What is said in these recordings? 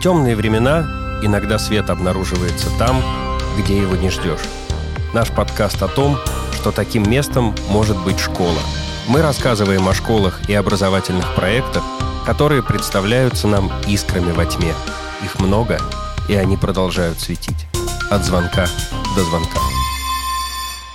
Темные времена иногда свет обнаруживается там, где его не ждешь. Наш подкаст о том, что таким местом может быть школа. Мы рассказываем о школах и образовательных проектах, которые представляются нам искрами во тьме. Их много, и они продолжают светить. От звонка до звонка.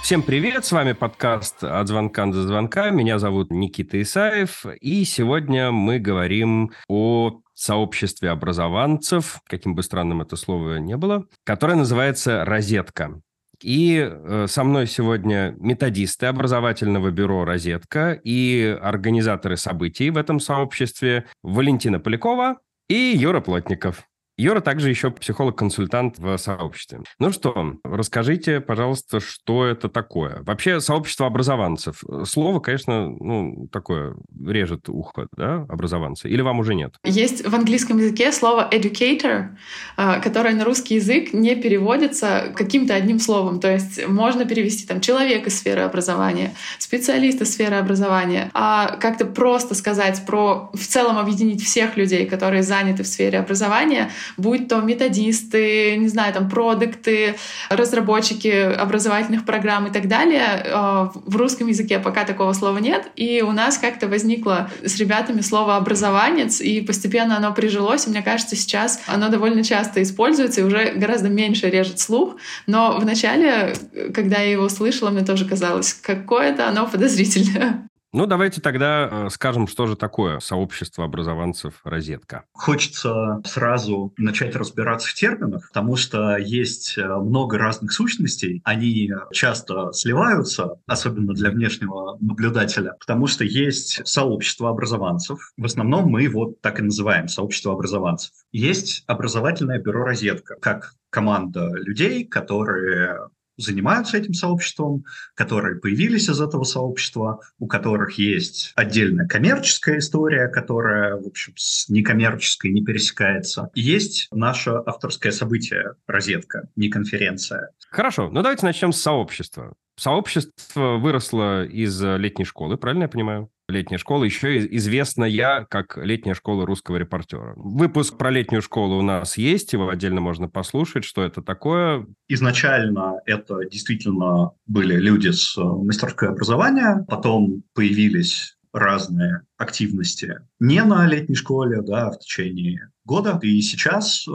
Всем привет, с вами подкаст «От звонка до звонка». Меня зовут Никита Исаев, и сегодня мы говорим о сообществе образованцев, каким бы странным это слово не было, которое называется «Розетка». И э, со мной сегодня методисты образовательного бюро «Розетка» и организаторы событий в этом сообществе Валентина Полякова и Юра Плотников. Юра также еще психолог-консультант в сообществе. Ну что, расскажите, пожалуйста, что это такое? Вообще, сообщество образованцев. Слово, конечно, ну, такое, режет ухо, да, образованцы. Или вам уже нет? Есть в английском языке слово educator, а, которое на русский язык не переводится каким-то одним словом. То есть можно перевести там человек из сферы образования, специалист из сферы образования. А как-то просто сказать про в целом объединить всех людей, которые заняты в сфере образования — будь то методисты, не знаю, там, продукты, разработчики образовательных программ и так далее. Э, в русском языке пока такого слова нет, и у нас как-то возникло с ребятами слово «образованец», и постепенно оно прижилось, и мне кажется, сейчас оно довольно часто используется и уже гораздо меньше режет слух, но вначале, когда я его слышала, мне тоже казалось, какое-то оно подозрительное. Ну, давайте тогда э, скажем, что же такое сообщество образованцев «Розетка». Хочется сразу начать разбираться в терминах, потому что есть э, много разных сущностей. Они часто сливаются, особенно для внешнего наблюдателя, потому что есть сообщество образованцев. В основном мы его так и называем – сообщество образованцев. Есть образовательное бюро «Розетка», как команда людей, которые занимаются этим сообществом, которые появились из этого сообщества, у которых есть отдельная коммерческая история, которая, в общем, с некоммерческой не пересекается. Есть наше авторское событие «Розетка», не конференция. Хорошо, ну давайте начнем с сообщества. Сообщество выросло из летней школы, правильно я понимаю? Летняя школа, еще известна я как летняя школа русского репортера. Выпуск про летнюю школу у нас есть, его отдельно можно послушать, что это такое. Изначально это действительно были люди с э, мастерское образование, потом появились разные активности не на летней школе, да, в течение года. И сейчас э,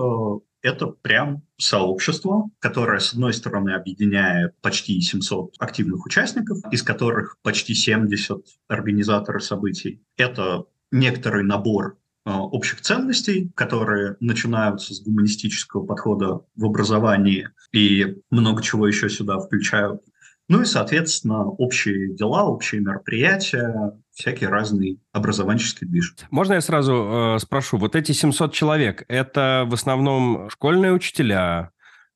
это прям сообщество, которое, с одной стороны, объединяет почти 700 активных участников, из которых почти 70 организаторы событий. Это некоторый набор э, общих ценностей, которые начинаются с гуманистического подхода в образовании и много чего еще сюда включают. Ну и, соответственно, общие дела, общие мероприятия, всякий разный образованческий движ. Можно я сразу э, спрошу, вот эти 700 человек, это в основном школьные учителя,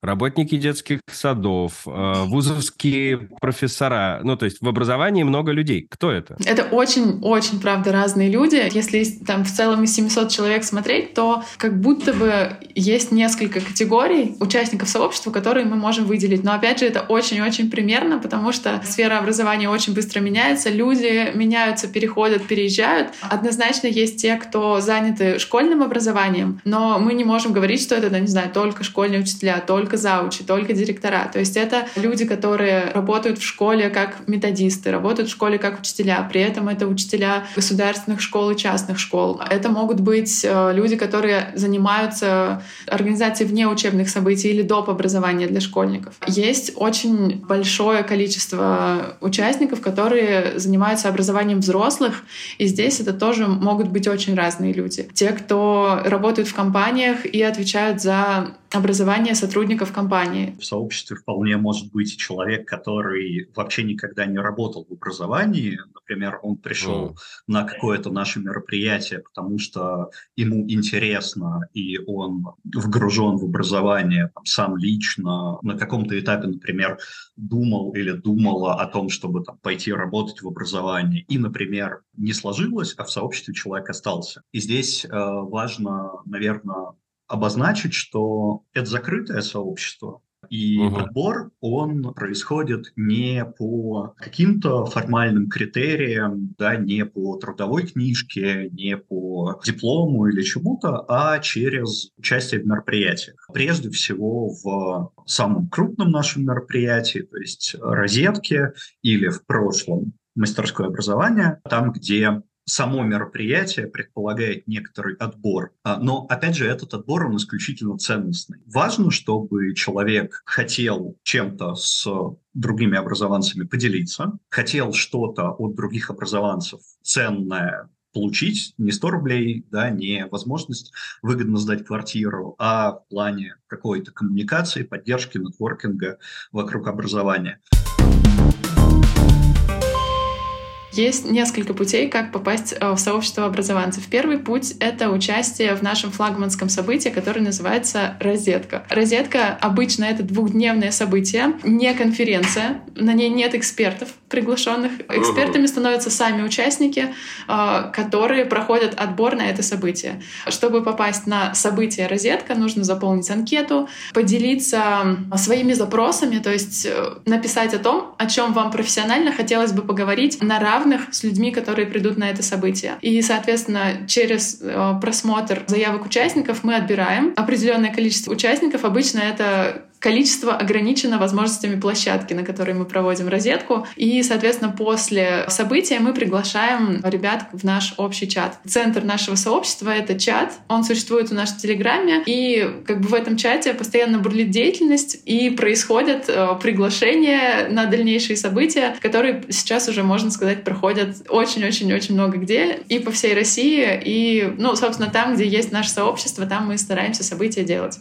работники детских садов, э, вузовские профессора. Ну, то есть в образовании много людей. Кто это? Это очень-очень, правда, разные люди. Если там в целом из 700 человек смотреть, то как будто бы есть несколько категорий участников сообщества, которые мы можем выделить. Но опять же, это очень-очень примерно, потому что сфера образования очень быстро меняется, люди меняются, переходят, переезжают. Однозначно есть те, кто заняты школьным образованием, но мы не можем говорить, что это, не знаю, только школьные учителя, только только заучи, только директора. То есть это люди, которые работают в школе как методисты, работают в школе как учителя. При этом это учителя государственных школ и частных школ. Это могут быть э, люди, которые занимаются организацией внеучебных событий или доп. образования для школьников. Есть очень большое количество участников, которые занимаются образованием взрослых, и здесь это тоже могут быть очень разные люди. Те, кто работают в компаниях и отвечают за образование сотрудников компании. В сообществе вполне может быть человек, который вообще никогда не работал в образовании. Например, он пришел mm. на какое-то наше мероприятие, потому что ему интересно, и он вгружен в образование там, сам лично. На каком-то этапе, например, думал или думала о том, чтобы там, пойти работать в образовании. И, например, не сложилось, а в сообществе человек остался. И здесь э, важно, наверное, обозначить, что это закрытое сообщество, И угу. отбор, он происходит не по каким-то формальным критериям, да, не по трудовой книжке, не по диплому или чему-то, а через участие в мероприятиях. Прежде всего в самом крупном нашем мероприятии, то есть розетке или в прошлом мастерское образование, там, где само мероприятие предполагает некоторый отбор. А, но, опять же, этот отбор, он исключительно ценностный. Важно, чтобы человек хотел чем-то с другими образованцами поделиться, хотел что-то от других образованцев ценное получить не 100 рублей, да, не возможность выгодно сдать квартиру, а в плане какой-то коммуникации, поддержки, нетворкинга вокруг образования. Есть несколько путей, как попасть э, в сообщество образованцев. Первый путь — это участие в нашем флагманском событии, которое называется «Розетка». «Розетка» обычно это двухдневное событие, не конференция, на ней нет экспертов приглашенных. Экспертами становятся сами участники, э, которые проходят отбор на это событие. Чтобы попасть на событие «Розетка», нужно заполнить анкету, поделиться своими запросами, то есть э, написать о том, о чем вам профессионально хотелось бы поговорить на равных равных с людьми, которые придут на это событие. И, соответственно, через э, просмотр заявок участников мы отбираем определенное количество участников. Обычно это количество ограничено возможностями площадки, на которой мы проводим розетку. И, соответственно, после события мы приглашаем ребят в наш общий чат. Центр нашего сообщества — это чат. Он существует у нас в Телеграме. И как бы в этом чате постоянно бурлит деятельность и происходят э, приглашения на дальнейшие события, которые сейчас уже, можно сказать, проходят очень-очень-очень много где и по всей России. И, ну, собственно, там, где есть наше сообщество, там мы стараемся события делать.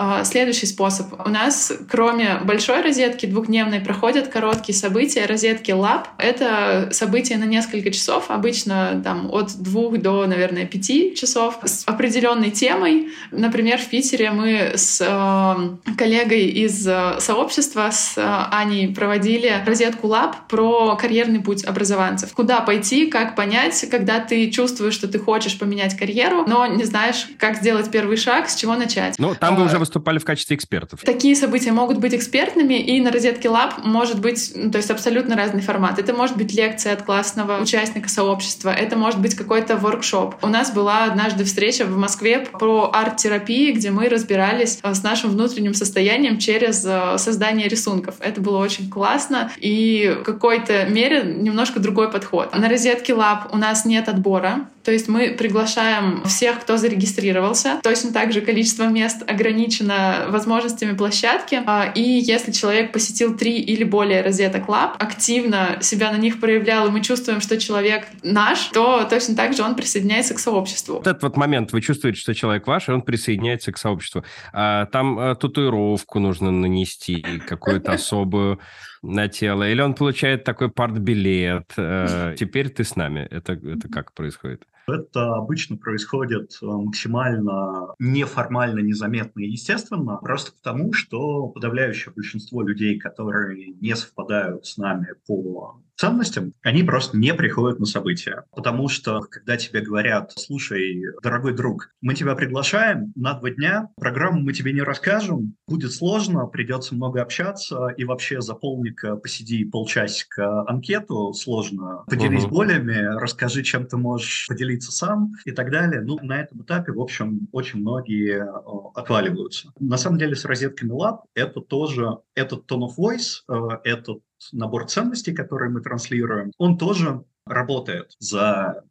А, следующий способ. У нас, кроме большой розетки двухдневной, проходят короткие события розетки Lab. Это события на несколько часов, обычно там от двух до, наверное, пяти часов, с определенной темой. Например, в Питере мы с э, коллегой из э, сообщества, с э, Аней, проводили розетку Lab про карьерный путь образованцев. Куда пойти, как понять, когда ты чувствуешь, что ты хочешь поменять карьеру, но не знаешь, как сделать первый шаг, с чего начать. Ну, там вы уже выступали в качестве экспертов. Такие события могут быть экспертными, и на розетке Lab может быть, ну, то есть абсолютно разный формат. Это может быть лекция от классного участника сообщества, это может быть какой-то воркшоп. У нас была однажды встреча в Москве про арт-терапии, где мы разбирались э, с нашим внутренним состоянием через э, создание рисунков. Это было очень классно и в какой-то мере немножко другой подход. На розетке Lab у нас нет отбора, то есть мы приглашаем всех, кто зарегистрировался. Точно так же количество мест ограничено возможностями площадки. А, и если человек посетил три или более розеток лаб, активно себя на них проявлял, и мы чувствуем, что человек наш, то точно так же он присоединяется к сообществу. Вот этот вот момент, вы чувствуете, что человек ваш, и он присоединяется к сообществу. А, там а, татуировку нужно нанести, какую-то особую на тело, или он получает такой партбилет. Э, теперь ты с нами. Это, это как происходит? Это обычно происходит э, максимально неформально, незаметно и естественно, просто потому, что подавляющее большинство людей, которые не совпадают с нами по ценностям, они просто не приходят на события. Потому что, когда тебе говорят, слушай, дорогой друг, мы тебя приглашаем на два дня, программу мы тебе не расскажем, будет сложно, придется много общаться, и вообще заполни-ка, посиди полчасика анкету, сложно, поделись uh-huh. болями, расскажи, чем ты можешь поделиться сам и так далее. Ну, на этом этапе, в общем, очень многие отваливаются. На самом деле с розетками Lab это тоже этот tone of voice, э, этот набор ценностей, которые мы транслируем, он тоже работает за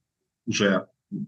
уже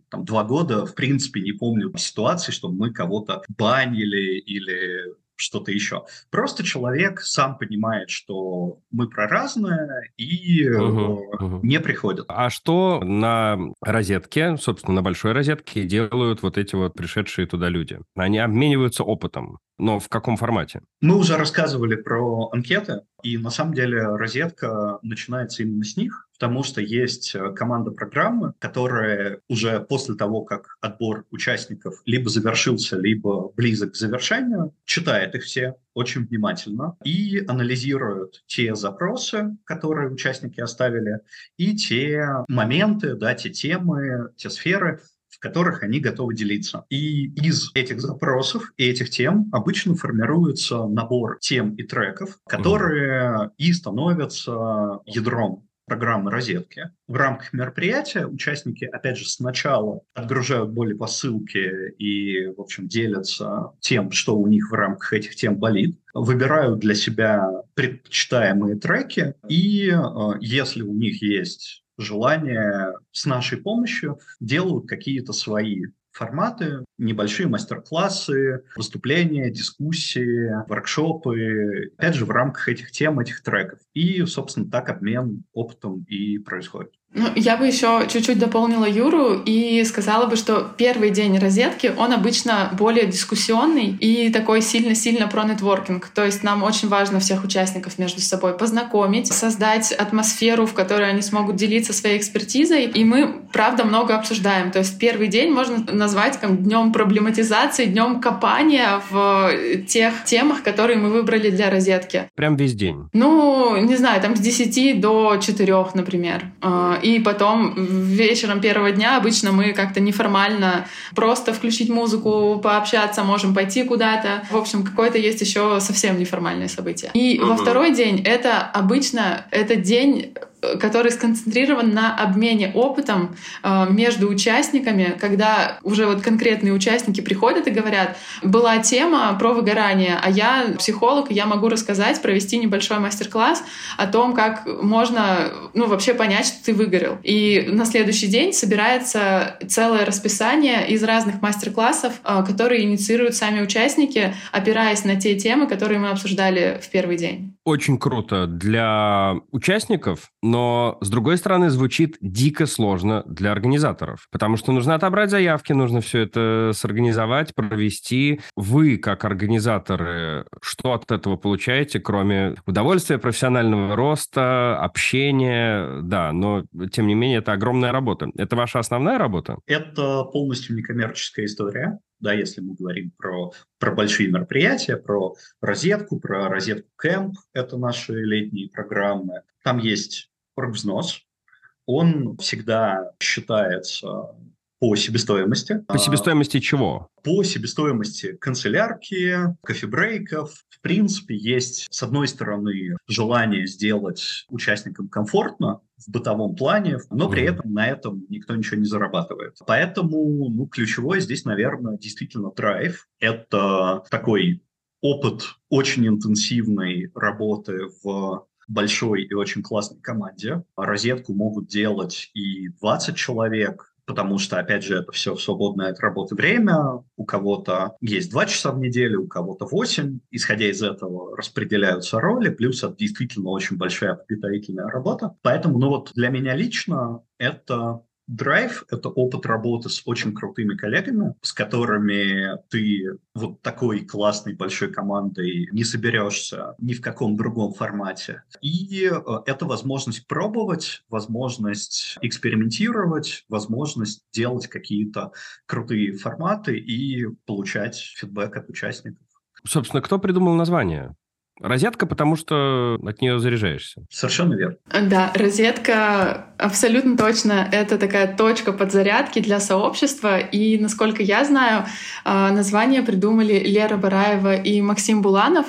там, два года, в принципе, не помню ситуации, что мы кого-то банили или что-то еще. Просто человек сам понимает, что мы про разное и угу, угу. не приходит. А что на розетке, собственно, на большой розетке делают вот эти вот пришедшие туда люди? Они обмениваются опытом. Но в каком формате? Мы уже рассказывали про анкеты, и на самом деле розетка начинается именно с них, потому что есть э, команда программы, которая уже после того, как отбор участников либо завершился, либо близок к завершению, читает их все очень внимательно и анализирует те запросы, которые участники оставили, и те моменты, да, те темы, те сферы, в которых они готовы делиться. И из этих запросов и этих тем обычно формируется набор тем и треков, которые mm. и становятся ядром программы розетки. В рамках мероприятия участники, опять же, сначала отгружают боли по ссылке и, в общем, делятся тем, что у них в рамках этих тем болит, выбирают для себя предпочитаемые треки, и э, если у них есть желание с нашей помощью делают какие-то свои форматы, небольшие мастер-классы, выступления, дискуссии, воркшопы, опять же, в рамках этих тем, этих треков. И, собственно, так обмен опытом и происходит. Ну, я бы еще чуть-чуть дополнила Юру и сказала бы, что первый день розетки, он обычно более дискуссионный и такой сильно-сильно про нетворкинг. То есть нам очень важно всех участников между собой познакомить, создать атмосферу, в которой они смогут делиться своей экспертизой. И мы, правда, много обсуждаем. То есть первый день можно назвать как днем проблематизации, днем копания в тех темах, которые мы выбрали для розетки. Прям весь день? Ну, не знаю, там с 10 до 4, например а, и потом вечером первого дня обычно мы как-то неформально просто включить музыку, пообщаться, можем пойти куда-то. В общем, какое-то есть еще совсем неформальное событие. И uh-huh. во второй день это обычно это день который сконцентрирован на обмене опытом э, между участниками, когда уже вот конкретные участники приходят и говорят, была тема про выгорание, а я психолог, и я могу рассказать, провести небольшой мастер-класс о том, как можно ну, вообще понять, что ты выгорел. И на следующий день собирается целое расписание из разных мастер-классов, э, которые инициируют сами участники, опираясь на те темы, которые мы обсуждали в первый день. Очень круто для участников, но, с другой стороны, звучит дико сложно для организаторов, потому что нужно отобрать заявки, нужно все это сорганизовать, провести. Вы, как организаторы, что от этого получаете, кроме удовольствия, профессионального роста, общения? Да, но, тем не менее, это огромная работа. Это ваша основная работа? Это полностью некоммерческая история да, если мы говорим про, про большие мероприятия, про розетку, про розетку кэмп, это наши летние программы. Там есть взнос, он всегда считается по себестоимости. По себестоимости чего? По себестоимости канцелярки, кофебрейков. В принципе, есть, с одной стороны, желание сделать участникам комфортно в бытовом плане, но при этом на этом никто ничего не зарабатывает. Поэтому ну, ключевой здесь, наверное, действительно драйв. Это такой опыт очень интенсивной работы в большой и очень классной команде. Розетку могут делать и 20 человек, потому что, опять же, это все свободное от работы время. У кого-то есть 2 часа в неделю, у кого-то 8. Исходя из этого распределяются роли, плюс это действительно очень большая подготовительная работа. Поэтому, ну вот для меня лично это Драйв — это опыт работы с очень крутыми коллегами, с которыми ты вот такой классной большой командой не соберешься ни в каком другом формате. И э, это возможность пробовать, возможность экспериментировать, возможность делать какие-то крутые форматы и получать фидбэк от участников. Собственно, кто придумал название? Розетка, потому что от нее заряжаешься. Совершенно верно. Да, розетка абсолютно точно это такая точка подзарядки для сообщества. И, насколько я знаю, а, название придумали Лера Бараева и Максим Буланов.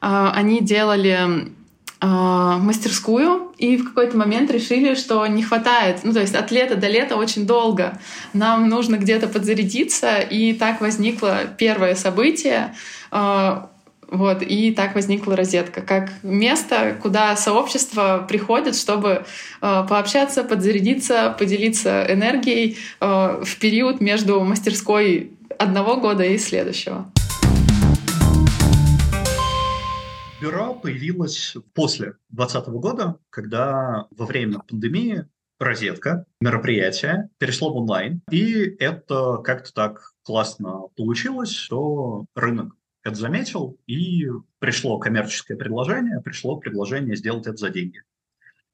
А, они делали а, мастерскую и в какой-то момент решили, что не хватает, ну то есть от лета до лета очень долго, нам нужно где-то подзарядиться, и так возникло первое событие вот, и так возникла розетка, как место, куда сообщество приходит, чтобы э, пообщаться, подзарядиться, поделиться энергией э, в период между мастерской одного года и следующего. Бюро появилось после 2020 года, когда во время пандемии розетка, мероприятие перешло в онлайн, и это как-то так классно получилось, что рынок это заметил, и пришло коммерческое предложение, пришло предложение сделать это за деньги.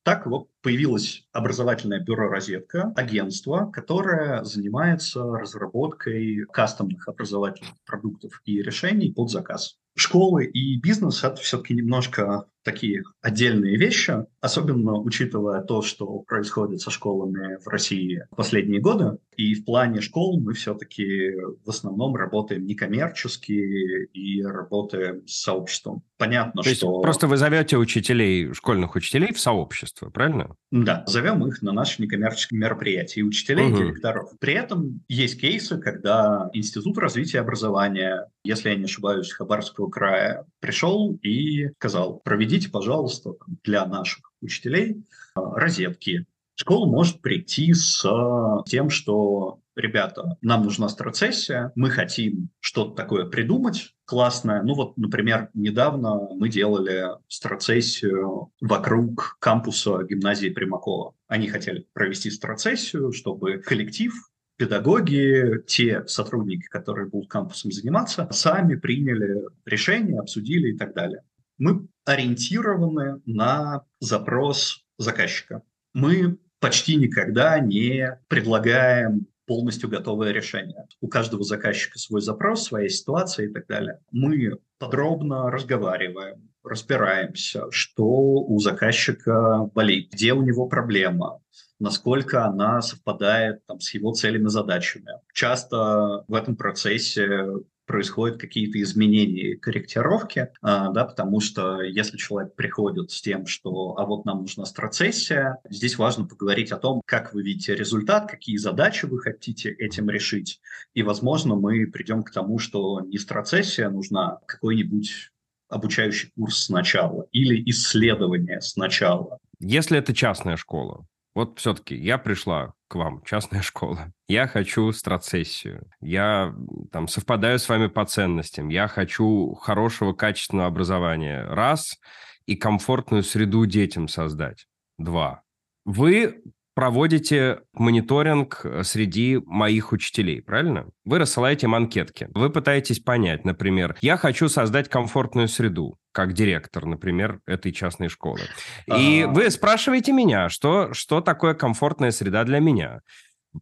Так вот появилось образовательное бюро «Розетка», агентство, которое занимается разработкой кастомных образовательных продуктов и решений под заказ. Школы и бизнес – это все-таки немножко такие отдельные вещи, особенно учитывая то, что происходит со школами в России в последние годы. И в плане школ мы все-таки в основном работаем некоммерчески и работаем с сообществом. Понятно, то что... просто вы зовете учителей, школьных учителей в сообщество, правильно? Да, зовем их на наши некоммерческие мероприятия, и учителей, угу. и директоров. При этом есть кейсы, когда Институт развития образования, если я не ошибаюсь, Хабаровского края, пришел и сказал, проведите проведите, пожалуйста, для наших учителей а, розетки. Школа может прийти с а, тем, что ребята, нам нужна страцессия, мы хотим что-то такое придумать классное. Ну вот, например, недавно мы делали страцессию вокруг кампуса гимназии Примакова. Они хотели провести страцессию, чтобы коллектив педагоги, те сотрудники, которые будут кампусом заниматься, сами приняли решение, обсудили и так далее мы ориентированы на запрос заказчика. Мы почти никогда не предлагаем полностью готовое решение. У каждого заказчика свой запрос, своя ситуация и так далее. Мы подробно разговариваем, разбираемся, что у заказчика болит, где у него проблема, насколько она совпадает там, с его целями и задачами. Часто в этом процессе происходят какие-то изменения, корректировки, а, да, потому что если человек приходит с тем, что а вот нам нужна страцессия, здесь важно поговорить о том, как вы видите результат, какие задачи вы хотите этим решить, и, возможно, мы придем к тому, что не страцессия нужна, а какой-нибудь обучающий курс сначала или исследование сначала. Если это частная школа, вот все-таки я пришла к вам, частная школа. Я хочу страцессию. Я там совпадаю с вами по ценностям. Я хочу хорошего, качественного образования. Раз. И комфортную среду детям создать. Два. Вы проводите мониторинг э, среди моих учителей, правильно? Вы рассылаете им анкетки. Вы пытаетесь понять, например, я хочу создать комфортную среду, как директор, например, этой частной школы. И А-а-а. вы спрашиваете меня, что, что такое комфортная среда для меня.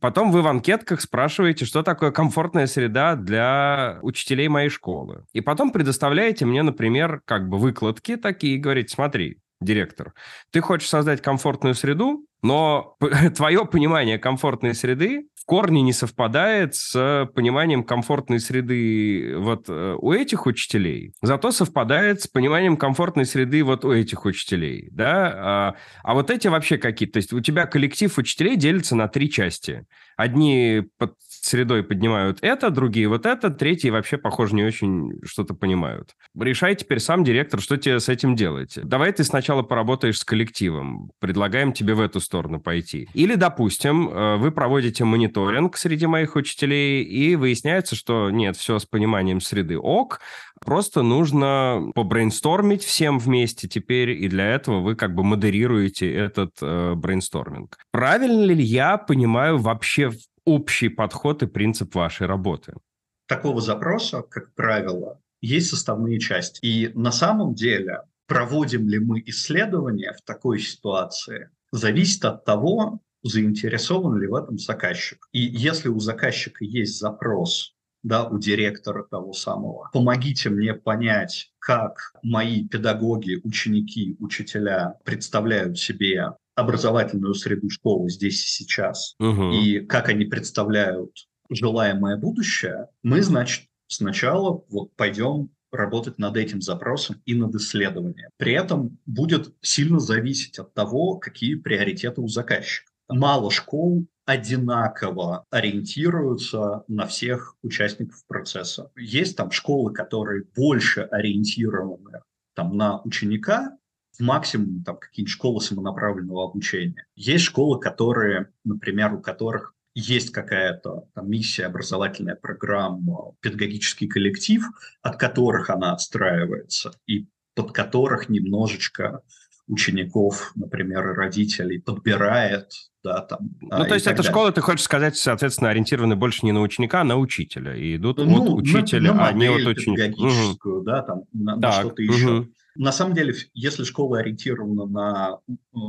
Потом вы в анкетках спрашиваете, что такое комфортная среда для учителей моей школы. И потом предоставляете мне, например, как бы выкладки такие и говорите, смотри, директор, ты хочешь создать комфортную среду, но твое понимание комфортной среды в корне не совпадает с пониманием комфортной среды вот э, у этих учителей, зато совпадает с пониманием комфортной среды вот у этих учителей, да, а, а вот эти вообще какие-то, то есть у тебя коллектив учителей делится на три части. Одни под средой поднимают это, другие вот это, третьи вообще, похоже, не очень что-то понимают. Решай теперь сам директор, что тебе с этим делать. Давай ты сначала поработаешь с коллективом, предлагаем тебе в эту сторону пойти. Или, допустим, э, вы проводите мониторинг среди моих учителей, и выясняется, что нет, все с пониманием среды ок, просто нужно побрейнстормить всем вместе теперь, и для этого вы как бы модерируете этот э, брейнсторминг. Правильно ли я понимаю вообще общий подход и принцип вашей работы? Такого запроса, как правило, есть составные части. И на самом деле, проводим ли мы исследования в такой ситуации, зависит от того, заинтересован ли в этом заказчик. И если у заказчика есть запрос, да, у директора того самого, помогите мне понять, как мои педагоги, ученики, учителя представляют себе образовательную среду школы здесь и сейчас, угу. и как они представляют желаемое будущее, мы, значит, сначала вот пойдем работать над этим запросом и над исследованием. При этом будет сильно зависеть от того, какие приоритеты у заказчика. Мало школ одинаково ориентируются на всех участников процесса. Есть там школы, которые больше ориентированы там, на ученика, максимум там какие-нибудь школы самонаправленного обучения. Есть школы, которые, например, у которых есть какая-то там, миссия, образовательная программа, педагогический коллектив, от которых она отстраивается, и под которых немножечко учеников, например, и родителей подбирает, да, там. Ну, а, то есть эта школа, ты хочешь сказать, соответственно, ориентированы больше не на ученика, а на учителя, и идут ну, от учителя, на, на а не от ученика. педагогическую, угу. да, там, на, на что-то еще. На самом деле, если школа ориентирована на,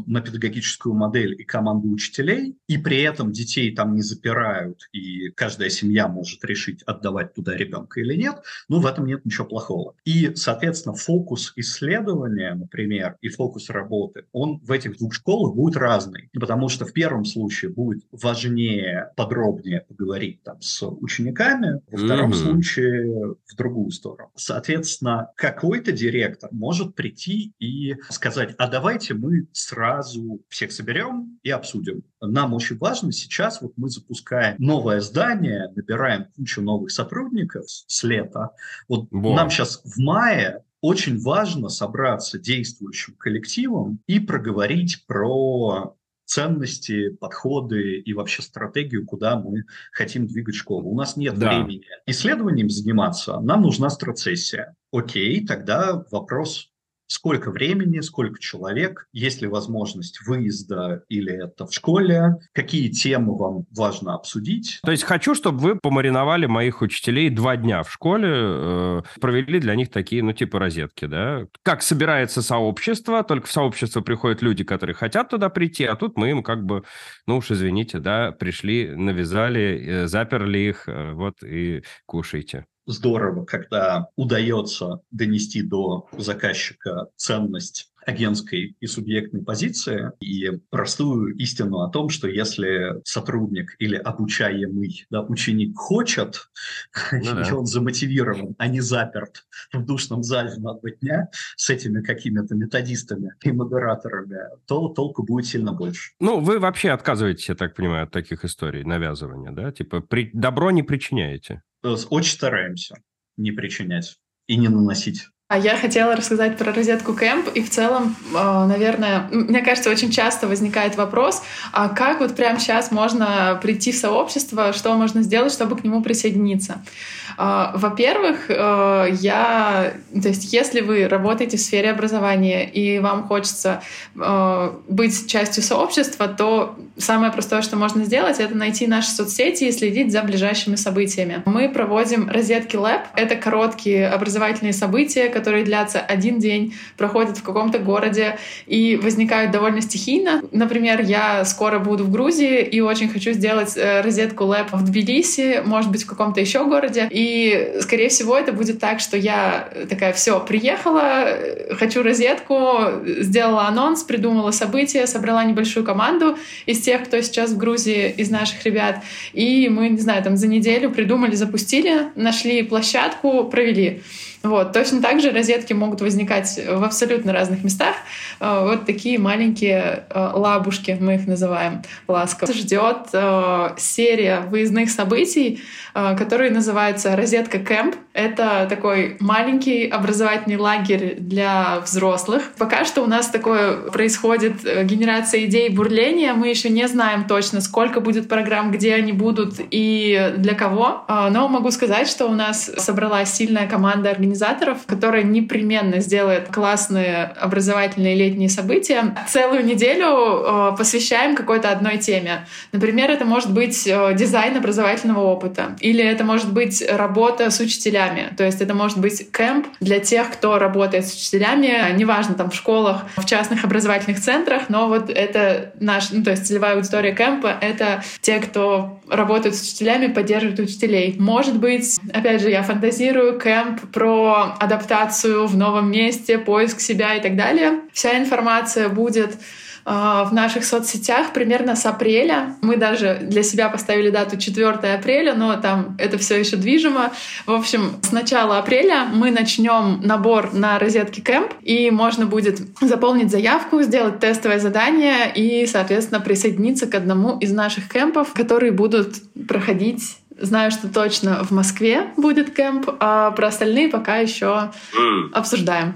на педагогическую модель и команду учителей, и при этом детей там не запирают, и каждая семья может решить, отдавать туда ребенка или нет, ну, в этом нет ничего плохого. И, соответственно, фокус исследования, например, и фокус работы, он в этих двух школах будет разный. Потому что в первом случае будет важнее, подробнее поговорить там с учениками, во втором mm-hmm. случае в другую сторону. Соответственно, какой-то директор может прийти и сказать, а давайте мы сразу всех соберем и обсудим. Нам очень важно сейчас, вот мы запускаем новое здание, набираем кучу новых сотрудников с лета. Вот Во. нам сейчас в мае очень важно собраться действующим коллективом и проговорить про ценности, подходы и вообще стратегию, куда мы хотим двигать школу. У нас нет да. времени исследованием заниматься, нам нужна страцессия. Окей, тогда вопрос сколько времени, сколько человек, есть ли возможность выезда или это в школе, какие темы вам важно обсудить. То есть хочу, чтобы вы помариновали моих учителей два дня в школе, э, провели для них такие, ну, типа розетки, да? Как собирается сообщество, только в сообщество приходят люди, которые хотят туда прийти, а тут мы им как бы, ну уж извините, да, пришли, навязали, э, заперли их, э, вот и кушайте здорово, когда удается донести до заказчика ценность агентской и субъектной позиции и простую истину о том, что если сотрудник или обучаемый да, ученик хочет, ну, да. и он замотивирован, а не заперт в душном зале на два дня с этими какими-то методистами и модераторами, то толку будет сильно больше. Ну, вы вообще отказываетесь, я так понимаю, от таких историй навязывания, да? Типа при... добро не причиняете? Очень стараемся не причинять и не наносить. А я хотела рассказать про розетку Кэмп, и в целом, э, наверное, мне кажется, очень часто возникает вопрос, а как вот прямо сейчас можно прийти в сообщество, что можно сделать, чтобы к нему присоединиться? А, во-первых, э, я, то есть, если вы работаете в сфере образования и вам хочется э, быть частью сообщества, то самое простое, что можно сделать, это найти наши соцсети и следить за ближайшими событиями. Мы проводим розетки Lab. Это короткие образовательные события, которые длятся один день, проходят в каком-то городе и возникают довольно стихийно. Например, я скоро буду в Грузии и очень хочу сделать э, розетку Lab в Тбилиси, может быть, в каком-то еще городе. И, скорее всего, это будет так, что я такая, все, приехала, хочу розетку, сделала анонс, придумала события, собрала небольшую команду из тех, кто сейчас в Грузии, из наших ребят. И мы, не знаю, там за неделю придумали, запустили, нашли площадку, провели. Вот. Точно так же розетки могут возникать в абсолютно разных местах. Э, вот такие маленькие э, лабушки, мы их называем ласково. Ждет э, серия выездных событий, который называется «Розетка Кэмп». Это такой маленький образовательный лагерь для взрослых. Пока что у нас такое происходит генерация идей бурления. Мы еще не знаем точно, сколько будет программ, где они будут и для кого. Но могу сказать, что у нас собралась сильная команда организаторов организаторов, которая непременно сделает классные образовательные летние события. Целую неделю э, посвящаем какой-то одной теме. Например, это может быть э, дизайн образовательного опыта, или это может быть работа с учителями, то есть это может быть кемп для тех, кто работает с учителями, неважно, там в школах, в частных образовательных центрах, но вот это наш, ну, то есть целевая аудитория кемпа — это те, кто работают с учителями, поддерживают учителей. Может быть, опять же, я фантазирую кемп про адаптацию в новом месте, поиск себя и так далее. Вся информация будет а, в наших соцсетях примерно с апреля. Мы даже для себя поставили дату 4 апреля, но там это все еще движимо. В общем, с начала апреля мы начнем набор на розетки кэмп, и можно будет заполнить заявку, сделать тестовое задание и, соответственно, присоединиться к одному из наших кемпов, которые будут проходить Знаю, что точно в Москве будет кемп, а про остальные пока еще обсуждаем.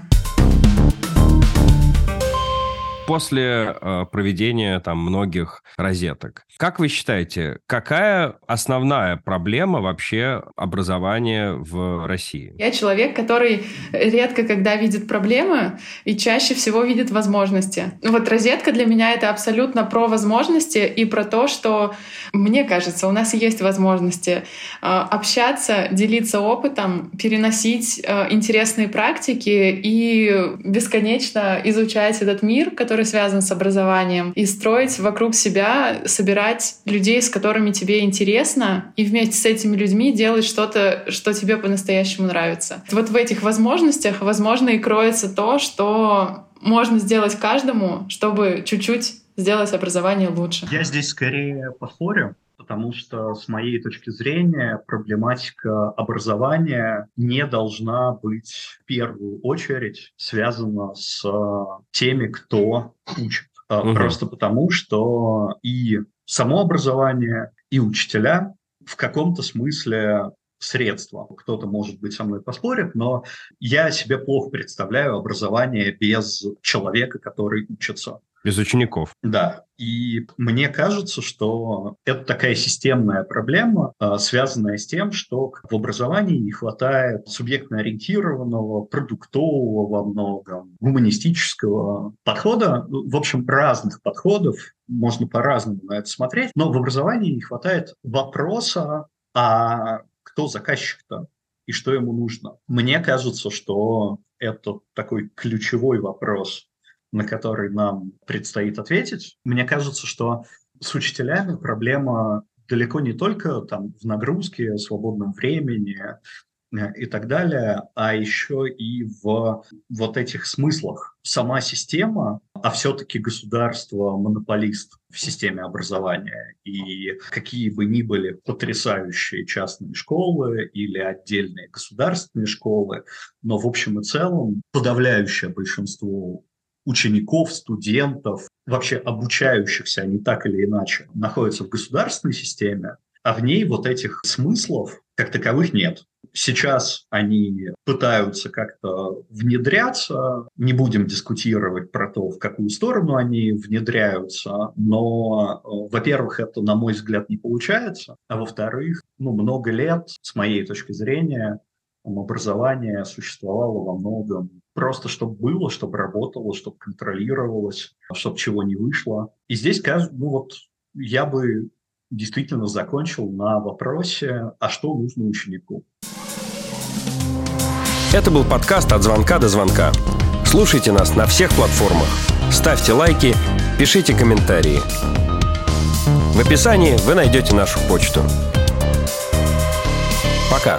После э, проведения там многих розеток. Как вы считаете, какая основная проблема вообще образования в России? Я человек, который редко когда видит проблемы и чаще всего видит возможности. Вот розетка для меня это абсолютно про возможности и про то, что мне кажется, у нас есть возможности э, общаться, делиться опытом, переносить э, интересные практики и бесконечно изучать этот мир, который связан с образованием, и строить вокруг себя, собирать людей, с которыми тебе интересно, и вместе с этими людьми делать что-то, что тебе по-настоящему нравится. Вот в этих возможностях, возможно, и кроется то, что можно сделать каждому, чтобы чуть-чуть сделать образование лучше. Я здесь скорее поспорю потому что с моей точки зрения проблематика образования не должна быть в первую очередь связана с теми, кто учит. Угу. Просто потому, что и само образование, и учителя в каком-то смысле средства. Кто-то, может быть, со мной поспорит, но я себе плохо представляю образование без человека, который учится. Без учеников. Да. И мне кажется, что это такая системная проблема, а, связанная с тем, что в образовании не хватает субъектно-ориентированного, продуктового во многом, гуманистического подхода, в общем, разных подходов, можно по-разному на это смотреть, но в образовании не хватает вопроса, а кто заказчик-то и что ему нужно. Мне кажется, что это такой ключевой вопрос на который нам предстоит ответить. Мне кажется, что с учителями проблема далеко не только там в нагрузке, свободном времени э, и так далее, а еще и в вот этих смыслах. Сама система, а все-таки государство монополист в системе образования. И какие бы ни были потрясающие частные школы или отдельные государственные школы, но в общем и целом подавляющее большинство учеников, студентов, вообще обучающихся, они так или иначе находятся в государственной системе, а в ней вот этих смыслов как таковых нет. Сейчас они пытаются как-то внедряться. Не будем дискутировать про то, в какую сторону они внедряются, но, э, во-первых, это, на мой взгляд, не получается, а во-вторых, ну, много лет, с моей точки зрения, образование существовало во многом просто чтобы было, чтобы работало, чтобы контролировалось, чтобы чего не вышло. И здесь, ну вот, я бы действительно закончил на вопросе, а что нужно ученику. Это был подкаст «От звонка до звонка». Слушайте нас на всех платформах. Ставьте лайки, пишите комментарии. В описании вы найдете нашу почту. Пока.